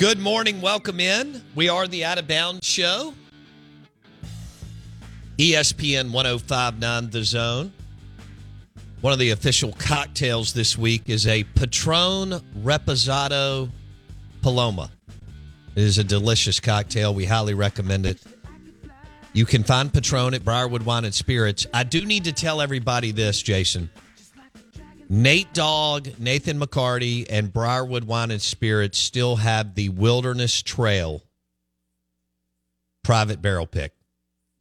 Good morning. Welcome in. We are the Out of Bounds Show. ESPN 1059 The Zone. One of the official cocktails this week is a Patron Reposado Paloma. It is a delicious cocktail. We highly recommend it. You can find Patron at Briarwood Wine and Spirits. I do need to tell everybody this, Jason. Nate Dogg, Nathan McCarty, and Briarwood Wine and Spirits still have the Wilderness Trail private barrel pick.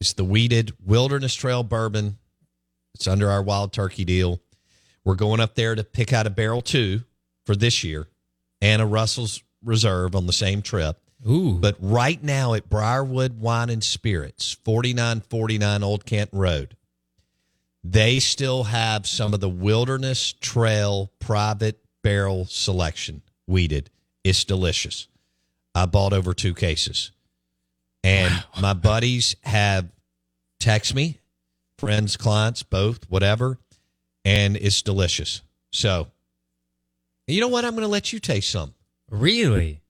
It's the wheated Wilderness Trail bourbon. It's under our wild turkey deal. We're going up there to pick out a barrel two for this year and a Russell's Reserve on the same trip. Ooh. But right now at Briarwood Wine and Spirits, 4949 Old Canton Road, they still have some of the Wilderness Trail private barrel selection wheated. It's delicious. I bought over two cases. And my buddies have text me, friends, clients, both, whatever, and it's delicious. So, you know what? I'm going to let you taste some. Really?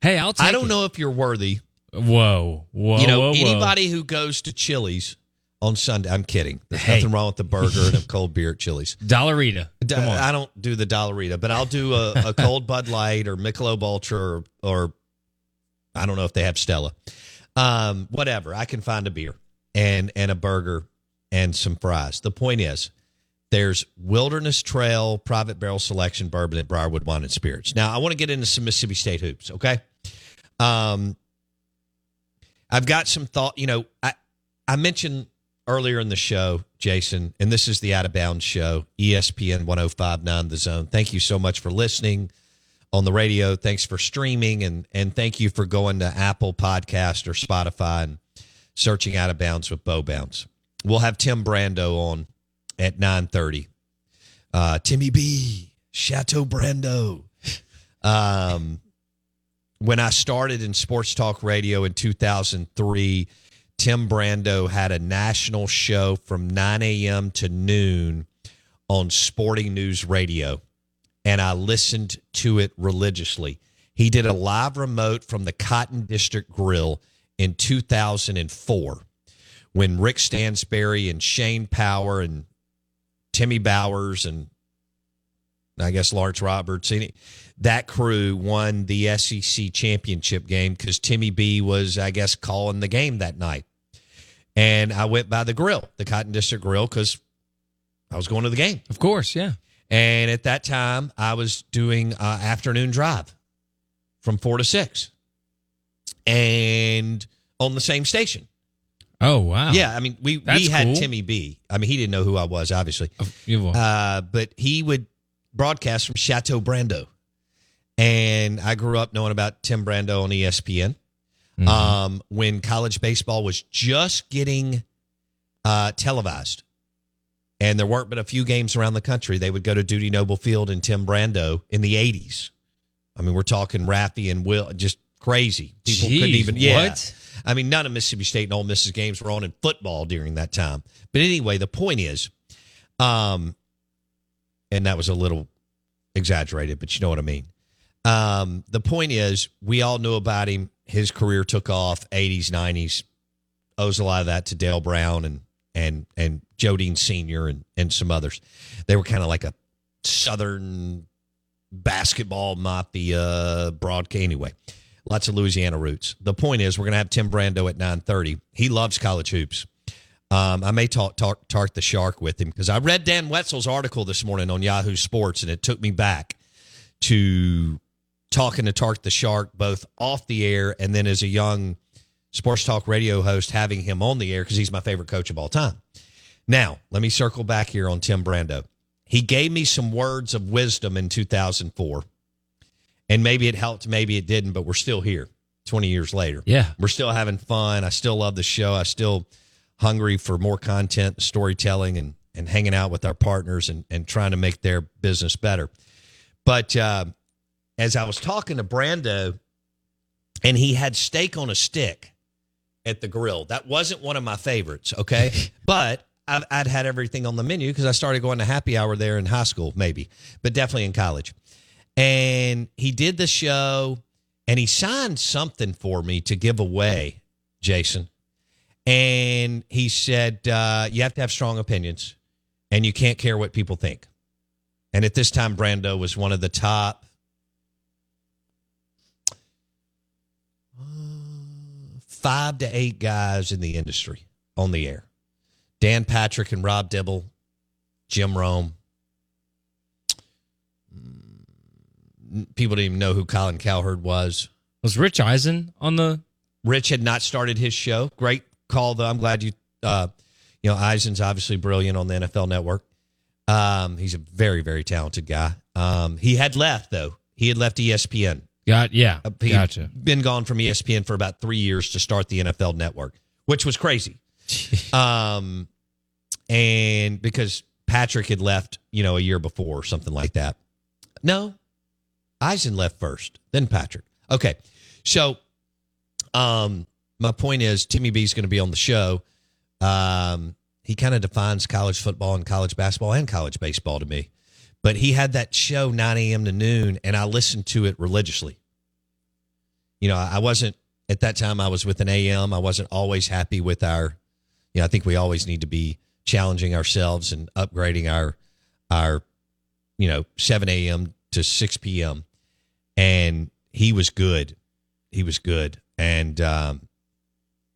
Hey, I'll take I don't it. know if you're worthy. Whoa, whoa, you know, whoa, whoa. anybody who goes to Chili's on Sunday, I'm kidding. There's Hey. nothing wrong with the burger and a cold beer at Chili's. Dollarita. D- Come on. I don't do the Dollarita, but I'll do a, a cold Bud Light or Michelob Ultra or, or I don't know if they have Stella. Um, whatever. I can find a beer and and a burger and some fries. The point is, there's Wilderness Trail Private Barrel Selection Bourbon at Briarwood Wine and Spirits. Now, I want to get into some Mississippi State hoops. Okay. Um, I've got some thought. You know, I I mentioned earlier in the show, Jason, and this is the Out of Bounds show, ESPN 1059 The Zone. Thank you so much for listening on the radio. Thanks for streaming and and thank you for going to Apple Podcast or Spotify and searching Out of Bounds with Bo Bounds. We'll have Tim Brando on at 9:30. Uh Timmy B, Chateau Brando. Um when I started in sports talk radio in 2003, Tim Brando had a national show from 9 a.m. to noon on Sporting News Radio, and I listened to it religiously. He did a live remote from the Cotton District Grill in 2004 when Rick Stansbury and Shane Power and Timmy Bowers and I guess Lawrence Roberts, any- that crew won the SEC championship game because Timmy B was, I guess, calling the game that night. And I went by the grill, the Cotton District Grill, because I was going to the game. Of course, yeah. And at that time, I was doing uh, afternoon drive from four to six, and on the same station. Oh wow. Yeah, I mean, we That's we had cool. Timmy B. I mean, he didn't know who I was, obviously. Oh. Uh, but he would broadcast from Chateau Brando. And I grew up knowing about Tim Brando on ESPN. Mhm. Um, when college baseball was just getting uh, televised. And there weren't but a few games around the country. They would go to Dudy Noble Field and Tim Brando in the 80s. I mean, we're talking Raffy and Will, just crazy. People couldn't even, yeah. what? I mean, none of Mississippi State and Ole Miss's games were on in football during that time. But anyway, the point is, um, and that was a little exaggerated, but you know what I mean. Um, the point is, we all knew about him. His career took off, 80s, 90s. Owes a lot of that to Dale Brown and and and Joe Dean Senior and and some others. They were kind of like a southern basketball mafia broadcast. Anyway, lots of Louisiana roots. The point is, we're gonna have Tim Brando at 9:30. He loves college hoops. Um, I may talk, talk Tark the Shark with him because I read Dan Wetzel's article this morning on Yahoo Sports, and it took me back to talking to Tark the Shark both off the air and then as a young sports talk radio host, having him on the air because he's my favorite coach of all time. Now, let me circle back here on Tim Brando. He gave me some words of wisdom in 2004, and maybe it helped, maybe it didn't, but we're still here 20 years later. Yeah. We're still having fun. I still love the show. I still hungry for more content, storytelling, and and hanging out with our partners and and trying to make their business better. But uh, as I was talking to Brando, and he had steak on a stick at the grill. That wasn't one of my favorites. Okay, but I've, I'd had everything on the menu because I started going to happy hour there in high school, maybe, but definitely in college. And he did the show, and he signed something for me to give away, Jason. And he said, uh, You have to have strong opinions and you can't care what people think. And at this time, Brando was one of the top uh, five to eight guys in the industry on the air Dan Patrick and Rob Dibble, Jim Rome. People didn't even know who Colin Cowherd was. Was Rich Eisen on the? Rich had not started his show. Great call, though. I'm glad you, uh, you know, Eisen's obviously brilliant on the NFL Network. Um, he's a very, very talented guy. Um, he had left though. He had left ESPN. Got yeah. Uh, He'd Gotcha. Been gone from ESPN for about three years to start the NFL Network, which was crazy. um, and because Patrick had left, you know, a year before or something like that. No, Eisen left first, then Patrick. Okay, so um, my point is Timmy B is going to be on the show. Um, he kind of defines college football and college basketball and college baseball to me. But he had that show 9 a.m. to noon, and I listened to it religiously. You know, I wasn't at that time. I was with an AM. I wasn't always happy with our. You know, I think we always need to be challenging ourselves and upgrading our our you know 7 a.m. to 6 p.m. And he was good. He was good, and um,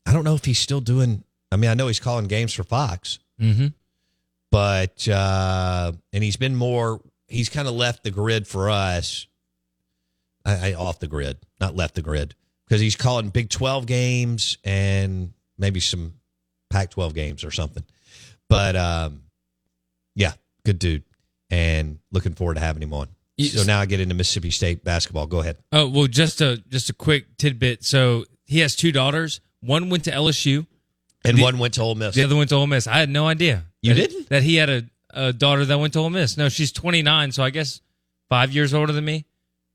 I don't know if he's still doing. I mean, I know he's calling games for Fox, Mm-hmm. but uh, and he's been more. He's kind of left the grid for us. I, I off the grid, not left the grid, because he's calling Big Twelve games and maybe some Pac twelve games or something. But um, yeah, good dude, and looking forward to having him on. So now I get into Mississippi State basketball. Go ahead. Oh well, just a just a quick tidbit. So he has two daughters. One went to LSU. And The- one went to Ole Miss. The other went to Ole Miss. I had no idea. You that- didn't? That he had a, a daughter that went to Ole Miss. No, she's 29, so I guess five years older than me.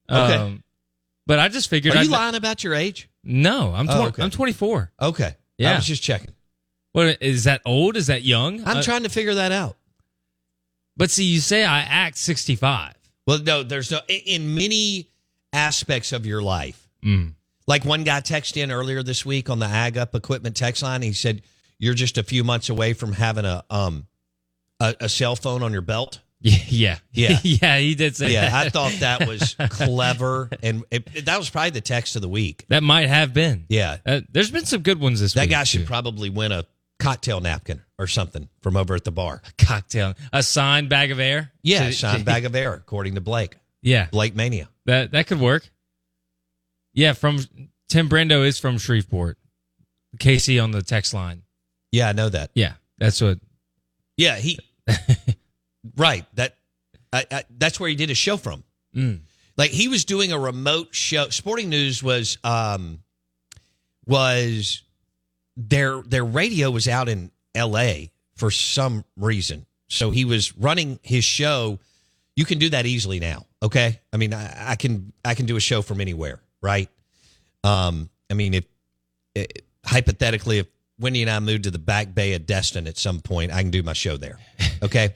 Okay. Um, but I just figured. Are you I'd- lying about your age? No, I'm Oh, tw- okay. I'm 24. Okay. Yeah. I was just checking. What is that old? Is that young? I'm Uh, trying to figure that out. But see, you say I act 65. Well, no, there's no in- in many aspects of your life. Mm. Like one guy texted in earlier this week on the Ag Up Equipment text line. He said you're just a few months away from having a um a, a cell phone on your belt. Yeah, yeah, Yeah. He did say Yeah, that. I thought that was clever, and it, that was probably the text of the week. that might have been. Yeah, Uh, there's been some good ones this that week. That guy should too. probably win a cocktail napkin or something from over at the bar. A cocktail, a signed bag of air. Yeah, So- signed bag of air, according to Blake. Yeah, Blake Mania. that that could work. Yeah, from Tim Brando is from Shreveport. Casey on the text line. Yeah, I know that. Yeah, that's what. Yeah, he. right. That. I, I, that's where he did his show from. Mm. Like he was doing a remote show. Sporting News was um was their their radio was out in L.A. for some reason. So he was running his show. You can do that easily now. Okay, I mean, I, I can I can do a show from anywhere, right? Um, I mean, if, eh, hypothetically, if Wendy and I moved to the back bay of Destin at some point, I can do my show there. Okay,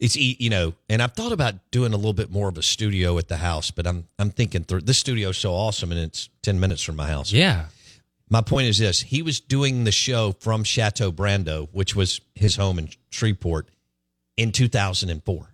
it's you know, and I've thought about doing a little bit more of a studio at the house, but I'm I'm thinking through this studio is so awesome, and it's ten minutes from my house. Yeah. My point is this: he was doing the show from Chateau Brando, which was his home in Shreveport, in 2004.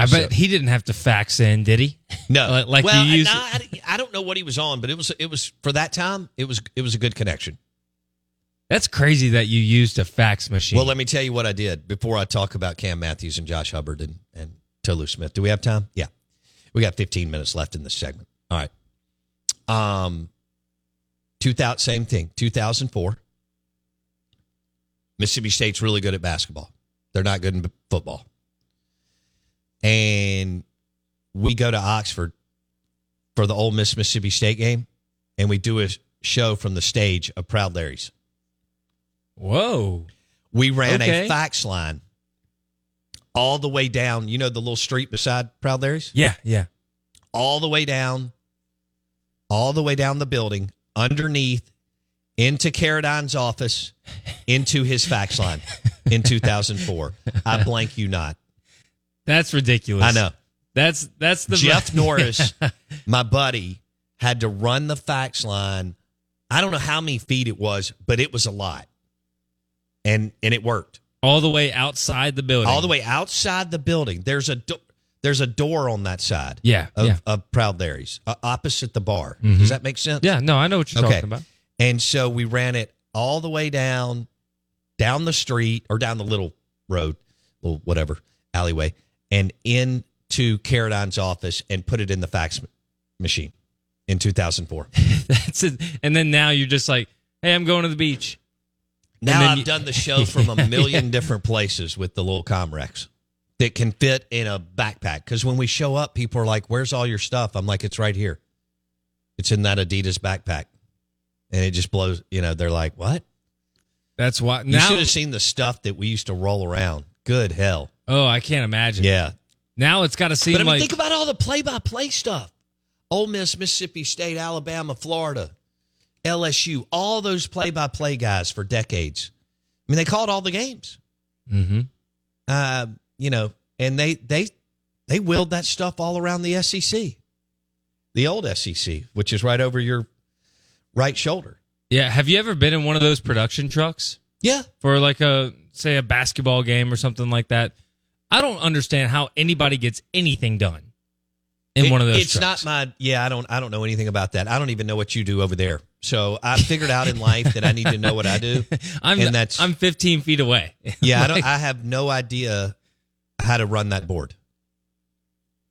I bet he didn't have to fax in, did he? No, like, like well, you used. no, I, I don't know what he was on, but it was it was for that time. It was it was a good connection. That's crazy that you used a fax machine. Well, let me tell you what I did before I talk about Cam Matthews and Josh Hubbard and, and Tolu Smith. Do we have time? Yeah. We got 15 minutes left in this segment. All right. Um, 2000, same thing, 2004. Mississippi State's really good at basketball. They're not good in football. And we go to Oxford for the Ole Miss Mississippi State game, and we do a show from the stage of Proud Larry's. Whoa. We ran Okay. a fax line all the way down. You know the little street beside Proud Larry's? Yeah, yeah. All the way down, all the way down the building, underneath, into Caradine's office, into his fax line in 2004. I blank you not. That's ridiculous. I know. That's that's the Jeff Norris, my buddy, had to run the fax line. I don't know how many feet it was, but it was a lot. And and it worked. all the way outside the building. All the way outside the building. There's a do- there's a door on that side. Yeah, Of, yeah. of Proud Larry's, uh, opposite the bar. Mhm. Does that make sense? Yeah, no, I know what you're Okay. talking about. And so we ran it all the way down, down the street or down the little road, little whatever alleyway, and into Caradine's office and put it in the fax machine in 2004. That's it. And then now you're just like, hey, I'm going to the beach. Now I've you- done the show from a million different places with the little Comrex that can fit in a backpack. Because when we show up, people are like, "Where's all your stuff?" I'm like, "It's right here. It's in that Adidas backpack," and it just blows. You know, they're like, "What?" That's why You now. should have seen the stuff that we used to roll around. Good hell, oh, I can't imagine. yeah. Now it's got to seem But I mean, like think about all the play-by-play stuff: Ole Miss, Mississippi State, Alabama, Florida, LSU. All those play-by-play guys for decades. I mean, they called all the games. Mm-hmm. Uh, you know, and they they they willed that stuff all around the SEC, the old SEC, which is right over your right shoulder. Yeah. Have you ever been in one of those production trucks Yeah, for like a say a basketball game or something like that? I don't understand how anybody gets anything done in It- one of those. It's trucks. not my. Yeah, I don't. I don't know anything about that. I don't even know what you do over there. So I figured out in life that I need to know what I do. I'm and that's I'm 15 feet away. yeah. I don't. I have no idea how to run that board.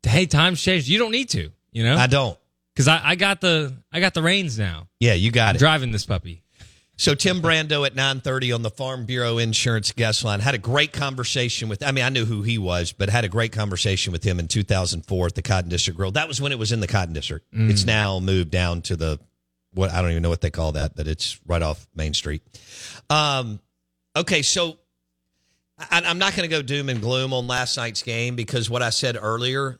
hey, times changed. You don't need to. You know, I don't. because I, I got the I got the reins now. Yeah, you got I'm it. driving this puppy. So Tim Brando at 9:30 on the Farm Bureau Insurance guest line had a great conversation with I mean I knew who he was but had a great conversation with him in 2004 at the Cotton District Grill. That was when it was in the Cotton District. It's now moved down to the what I don't even know what they call that but it's right off Main Street. Um okay, so I, I'm not going to go doom and gloom on last night's game because what I said earlier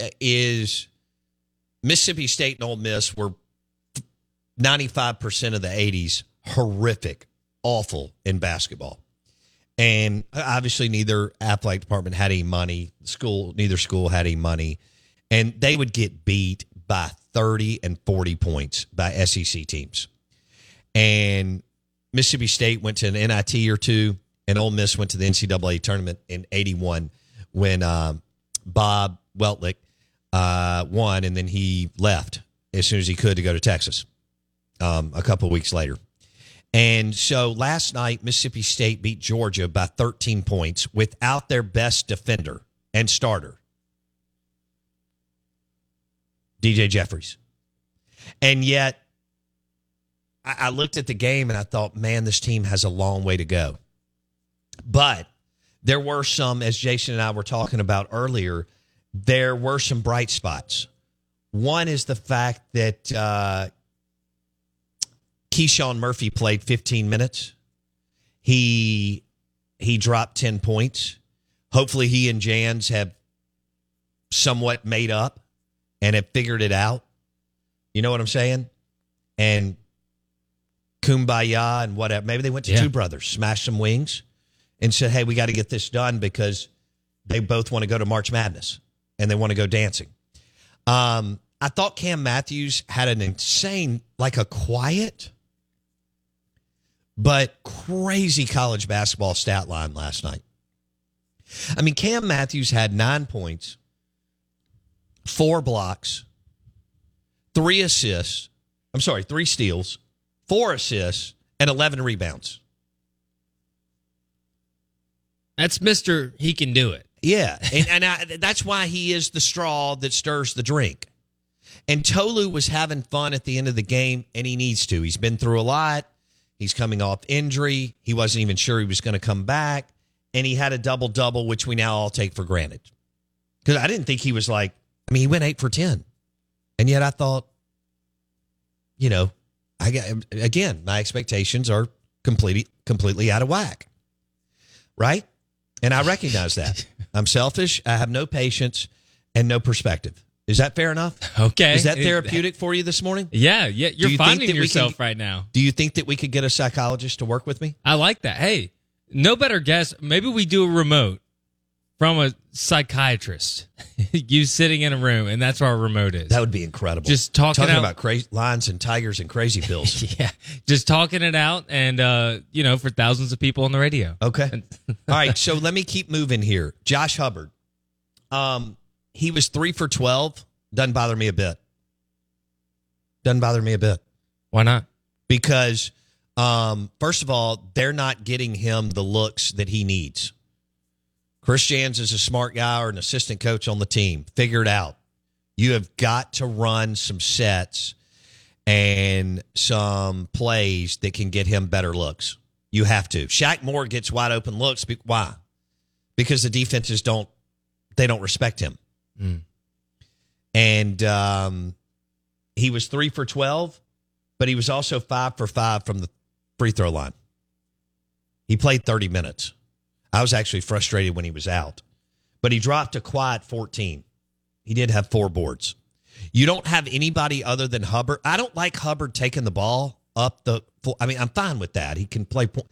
uh, is Mississippi State and Ole Miss were 95% of the 80s horrific, awful in basketball. And obviously neither athletic department had any money. School neither school had any money. And they would get beat by 30 and 40 points by SEC teams. And Mississippi State went to an NIT or two, and Ole Miss went to the NCAA tournament in 81 when um, Bob Weltlich uh, won, and then he left as soon as he could to go to Texas um, a couple weeks later. And so last night, Mississippi State beat Georgia by 13 points without their best defender and starter, DJ Jeffries. And yet, I, I looked at the game and I thought, man, this team has a long way to go. But there were some, as Jason and I were talking about earlier, there were some bright spots. One is the fact that uh, Keyshawn Murphy played 15 minutes. He he dropped 10 points. Hopefully, he and Jans have somewhat made up and have figured it out. You know what I'm saying? And kumbaya and whatever. Maybe they went to Yeah. Two Brothers, smashed some wings, and said, "Hey, we got to get this done because they both want to go to March Madness and they want to go dancing." Um, I thought Cam Matthews had an insane, like a quiet, but crazy college basketball stat line last night. I mean, Cam Matthews had nine points, four blocks, three assists. I'm sorry, three steals, four assists, and 11 rebounds. That's Mister. He can do it. Yeah, and, and I, that's why he is the straw that stirs the drink. And Tolu was having fun at the end of the game, and he needs to. He's been through a lot. He's coming off injury. He wasn't even sure he was going to come back, and he had a double double, which we now all take for granted. Because I didn't think he was like. I mean, he went eight for ten, and yet I thought, you know, I got again. My expectations are completely completely out of whack, right? And I recognize that. I'm selfish. I have no patience and no perspective. Is that fair enough? Okay. Is that therapeutic for you this morning? Yeah, yeah. You're you finding yourself can- right now. Do you think that we could get a psychologist to work with me? I like that. Hey, no better guess. Maybe we do a remote from a psychiatrist. you sitting in a room, and that's where our remote is. That would be incredible. Just talking talking out- about crazy lions and tigers and crazy pills. yeah, just talking it out, and uh, you know, for thousands of people on the radio. Okay. All right. So let me keep moving here. Josh Hubbard. Um, he was three for twelve. Doesn't bother me a bit. Doesn't bother me a bit. Why not? because um, first of all, they're not getting him the looks that he needs. Chris Jans is a smart guy or an assistant coach on the team. Figure it out. You have got to run some sets and some plays that can get him better looks. You have to. Shaq Moore gets wide open looks. Why? Because the defenses don't they don't respect him. Mm. And um, he was three for twelve but he was also five for five from the free throw line. He played 30 minutes. I was actually frustrated when he was out, but he dropped a quiet 14. He did have four boards. You don't have anybody other than Hubbard. I don't like Hubbard taking the ball up the. I mean, I'm fine with that. He can play, point,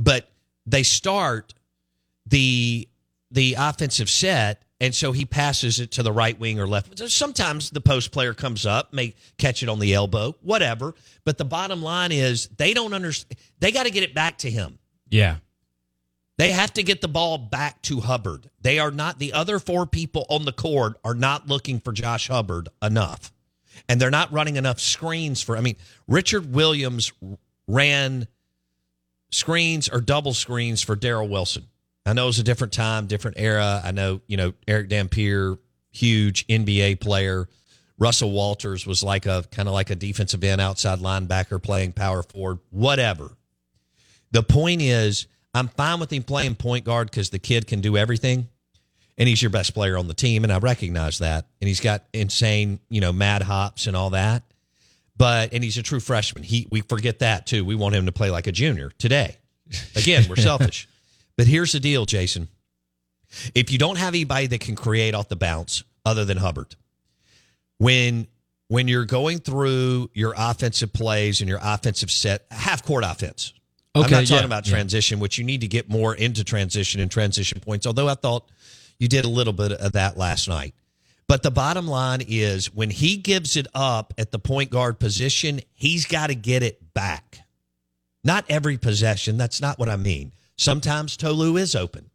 but they start the the offensive set, and so he passes it to the right wing or left. Sometimes the post player comes up, may catch it on the elbow, whatever. But the bottom line is they don't understand. They got to get it back to him. Yeah. They have to get the ball back to Hubbard. They are not the other four people on the court are not looking for Josh Hubbard enough. And they're not running enough screens for I mean, Richard Williams ran screens or double screens for Darryl Wilson. I know it was a different time, different era. I know, you know, Erick Dampier, huge NBA player. Russell Walters was like a kind of like a defensive end outside linebacker playing power forward, whatever. The point is, I'm fine with him playing point guard because the kid can do everything. And he's your best player on the team. And I recognize that. And he's got insane, you know, mad hops and all that. But, and he's a true freshman. He, we forget that too. We want him to play like a junior today. Again, we're selfish. But here's the deal, Jason. If you don't have anybody that can create off the bounce other than Hubbard, when when you're going through your offensive plays and your offensive set, half court offense. Okay, I'm not talking yeah, about yeah. transition, which you need to get more into transition and transition points. Although I thought you did a little bit of that last night. But the bottom line is when he gives it up at the point guard position, he's got to get it back. Not every possession. That's not what I mean. Sometimes Tolu is open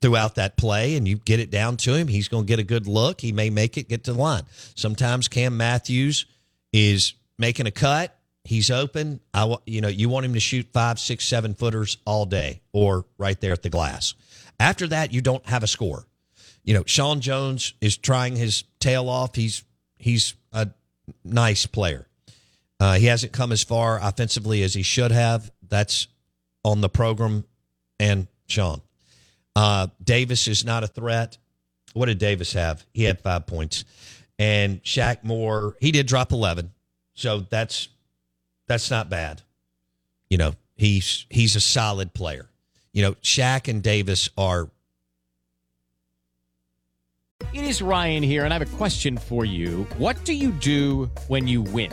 throughout that play and you get it down to him. He's going to get a good look. He may make it get to the line. Sometimes Cam Matthews is making a cut. He's open. I, you know, you want him to shoot five, six, seven footers all day or right there at the glass. After that, you don't have a score. You know, Sean Jones is trying his tail off. He's he's a nice player. Uh, he hasn't come as far offensively as he should have. That's on the program and Sean. Uh, Davis is not a threat. What did Davis have? He had five points. And Shaq Moore, he did drop 11. So that's that's not bad. You know, he's he's a solid player. You know, Shaq and Davis are It is Ryan here, and I have a question for you. What do you do when you win?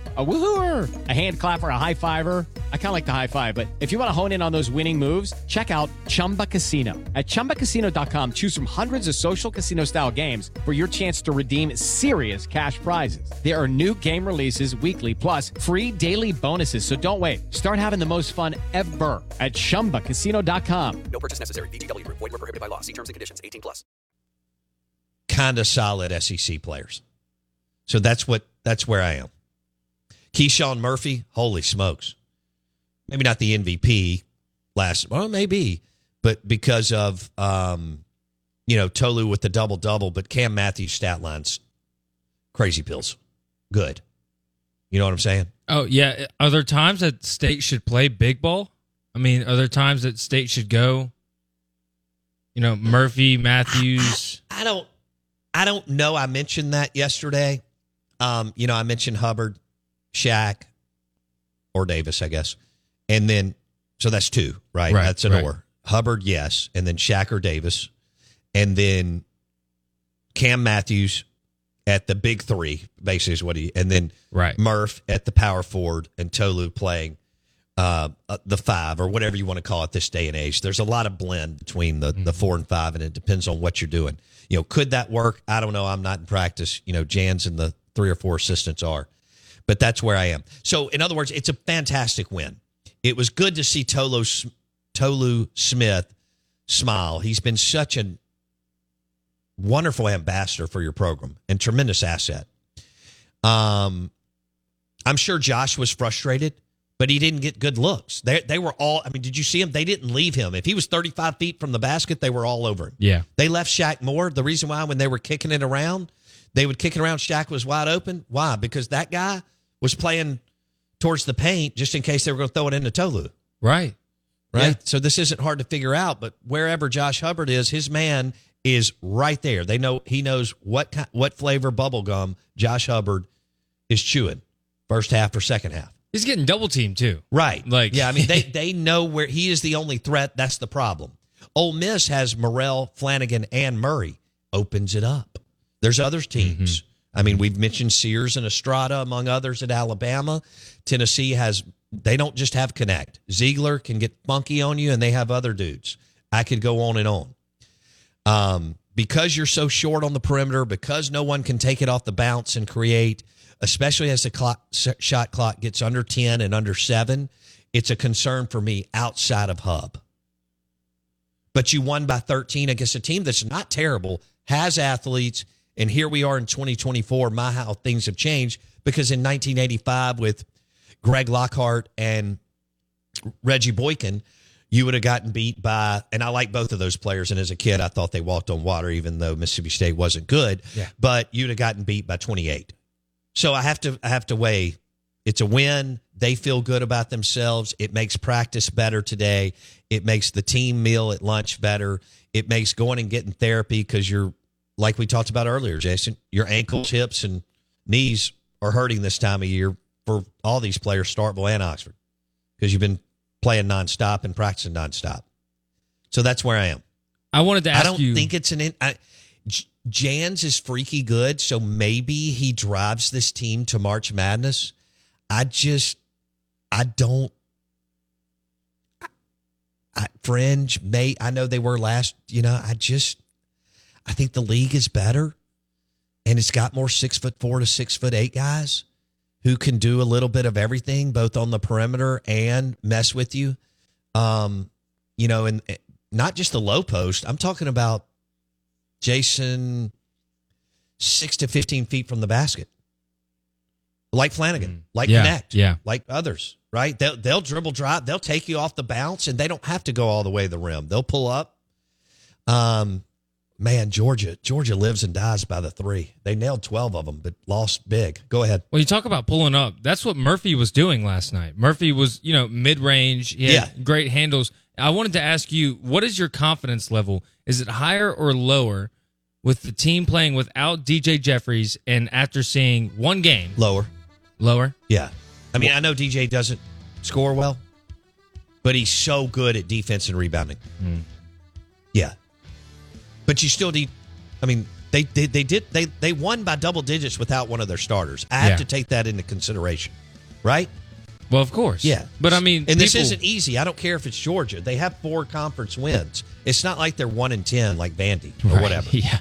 A woohooer, a hand clapper, a high fiver. I kind of like the high five, but if you want to hone in on those winning moves, check out Chumba Casino. At chumbacasino.com, choose from hundreds of social casino style games for your chance to redeem serious cash prizes. There are new game releases weekly, plus free daily bonuses. So don't wait. Start having the most fun ever at chumbacasino.com. No purchase necessary. VGW Group. Void were prohibited by law. See terms and conditions. 18 plus. kind of solid SEC players. So that's what that's where I am. Keyshawn Murphy, holy smokes. Maybe not the MVP last well, maybe, but because of um, you know, Tolu with the double double, but Cam Matthews stat lines, crazy pills. Good. You know what I'm saying? Oh yeah. Are there times that state should play big ball? I mean, are there times that state should go? You know, Murphy, Matthews. I don't I don't know. I mentioned that yesterday. Um, you know, I mentioned Hubbard, Shaq, or Davis, I guess. And then so that's two, right? Right, that's an right. or. Hubbard, yes, and then Shaq or Davis. And then Cam Matthews at the big three, basically is what he and then Right. Murph at the power forward and Tolu playing uh, the five or whatever you want to call it this day and age. There's a lot of blend between the, the four and five, and it depends on what you're doing. You know, could that work? I don't know. I'm not in practice. You know, Jans and the three or four assistants are, but that's where I am. So, in other words, it's a fantastic win. It was good to see Tolu Tolu Smith smile. He's been such a wonderful ambassador for your program and tremendous asset. Um, I'm sure Josh was frustrated, but he didn't get good looks. They they were all. I mean, did you see him? They didn't leave him. If he was 35 feet from the basket, they were all over him. Yeah. They left Shaq Moore. The reason why when they were kicking it around, they would kick it around. Shaq was wide open. Why? Because that guy was playing towards the paint just in case they were going to throw it into Tolu. Right. right? Yeah. So this isn't hard to figure out. But wherever Josh Hubbard is, his man is right there. They know he knows what ki- what flavor bubble gum Josh Hubbard is chewing, first half or second half. He's getting double teamed too. Right. Like- yeah, I mean, they they know where he is the only threat. That's the problem. Ole Miss has Murrell, Flanigan, and Murray. Opens it up. There's other teams. Mm-hmm. I mean, we've mentioned Sears and Estrada among others at Alabama. Tennessee has. They don't just have Knecht. Zeigler can get funky on you, and they have other dudes. I could go on and on. Um, because you're so short on the perimeter, because no one can take it off the bounce and create, especially as the clock, shot clock gets under 10 and under seven, it's a concern for me outside of Hub. But you won by 13 against a team that's not terrible, has athletes, and here we are in 2024. My, how things have changed because in 1985 with Greg Lockhart and Reggie Boykin, you would have gotten beat by, and I like both of those players. And as a kid, I thought they walked on water, even though Mississippi State wasn't good. Yeah. But you'd have gotten beat by 28. So I have to, I have to weigh. It's a win. They feel good about themselves. It makes practice better today. It makes the team meal at lunch better. It makes going and getting therapy because you're, like we talked about earlier, Jason, your ankles, hips, and knees are hurting this time of year for all these players, Starkville and Oxford, because you've been playing nonstop and practicing nonstop. So that's where I am. I wanted to ask you. I don't you. think it's an. In, I, Jans is freaky good, so maybe he drives this team to March Madness. I just, I don't. I, I, fringe, may I know they were last. You know, I just, I think the league is better, and it's got more six foot four to six foot eight guys who can do a little bit of everything, both on the perimeter and mess with you. Um, you know, and not just the low post. I'm talking about Jason six to fifteen feet from the basket, like Flanigan, like Yeah, Knecht, yeah. like others. Right? They'll they'll dribble drive. They'll take you off the bounce, and they don't have to go all the way to the rim. They'll pull up. Um, man, Georgia, Georgia lives and dies by the three. They nailed twelve of them, but lost big. Go ahead. Well, you talk about pulling up, that's what Murphy was doing last night. Murphy was, you know, mid range. Yeah. great handles. I wanted to ask you, what is your confidence level? Is it higher or lower with the team playing without DJ Jeffries and after seeing one game? Lower. Lower? Yeah. I mean, I know DJ doesn't score well, but he's so good at defense and rebounding. Hmm. Yeah. But you still need I mean, they they, they did they they won by double digits without one of their starters. I have Yeah. to take that into consideration. Right? Well, of course. Yeah. But I mean, and this isn't easy. I don't care if it's Georgia. They have four conference wins. It's not like they're one and ten like Vandy or Right, whatever. Yeah.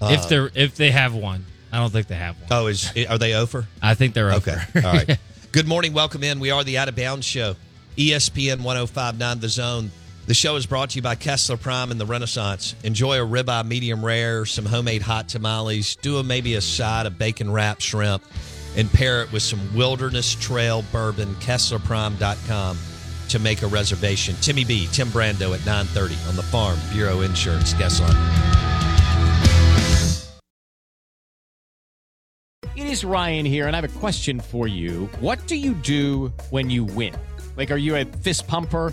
Uh, if they're if they have one, I don't think they have one. Oh, is are they over? I think they're over. Okay. All right. Good morning. Welcome in. We are the Out of Bounds Show. ESPN 1059 The Zone. The show is brought to you by Kessler Prime and the Renaissance. Enjoy a ribeye medium rare, some homemade hot tamales, do a, maybe a side of bacon wrapped shrimp, and pair it with some Wilderness Trail bourbon. KesslerPrime.com to make a reservation. Timmy B, Tim Brando at 930 on the Farm Bureau Insurance line. It is Ryan here, and I have a question for you. What do you do when you win? Like, are you a fist pumper?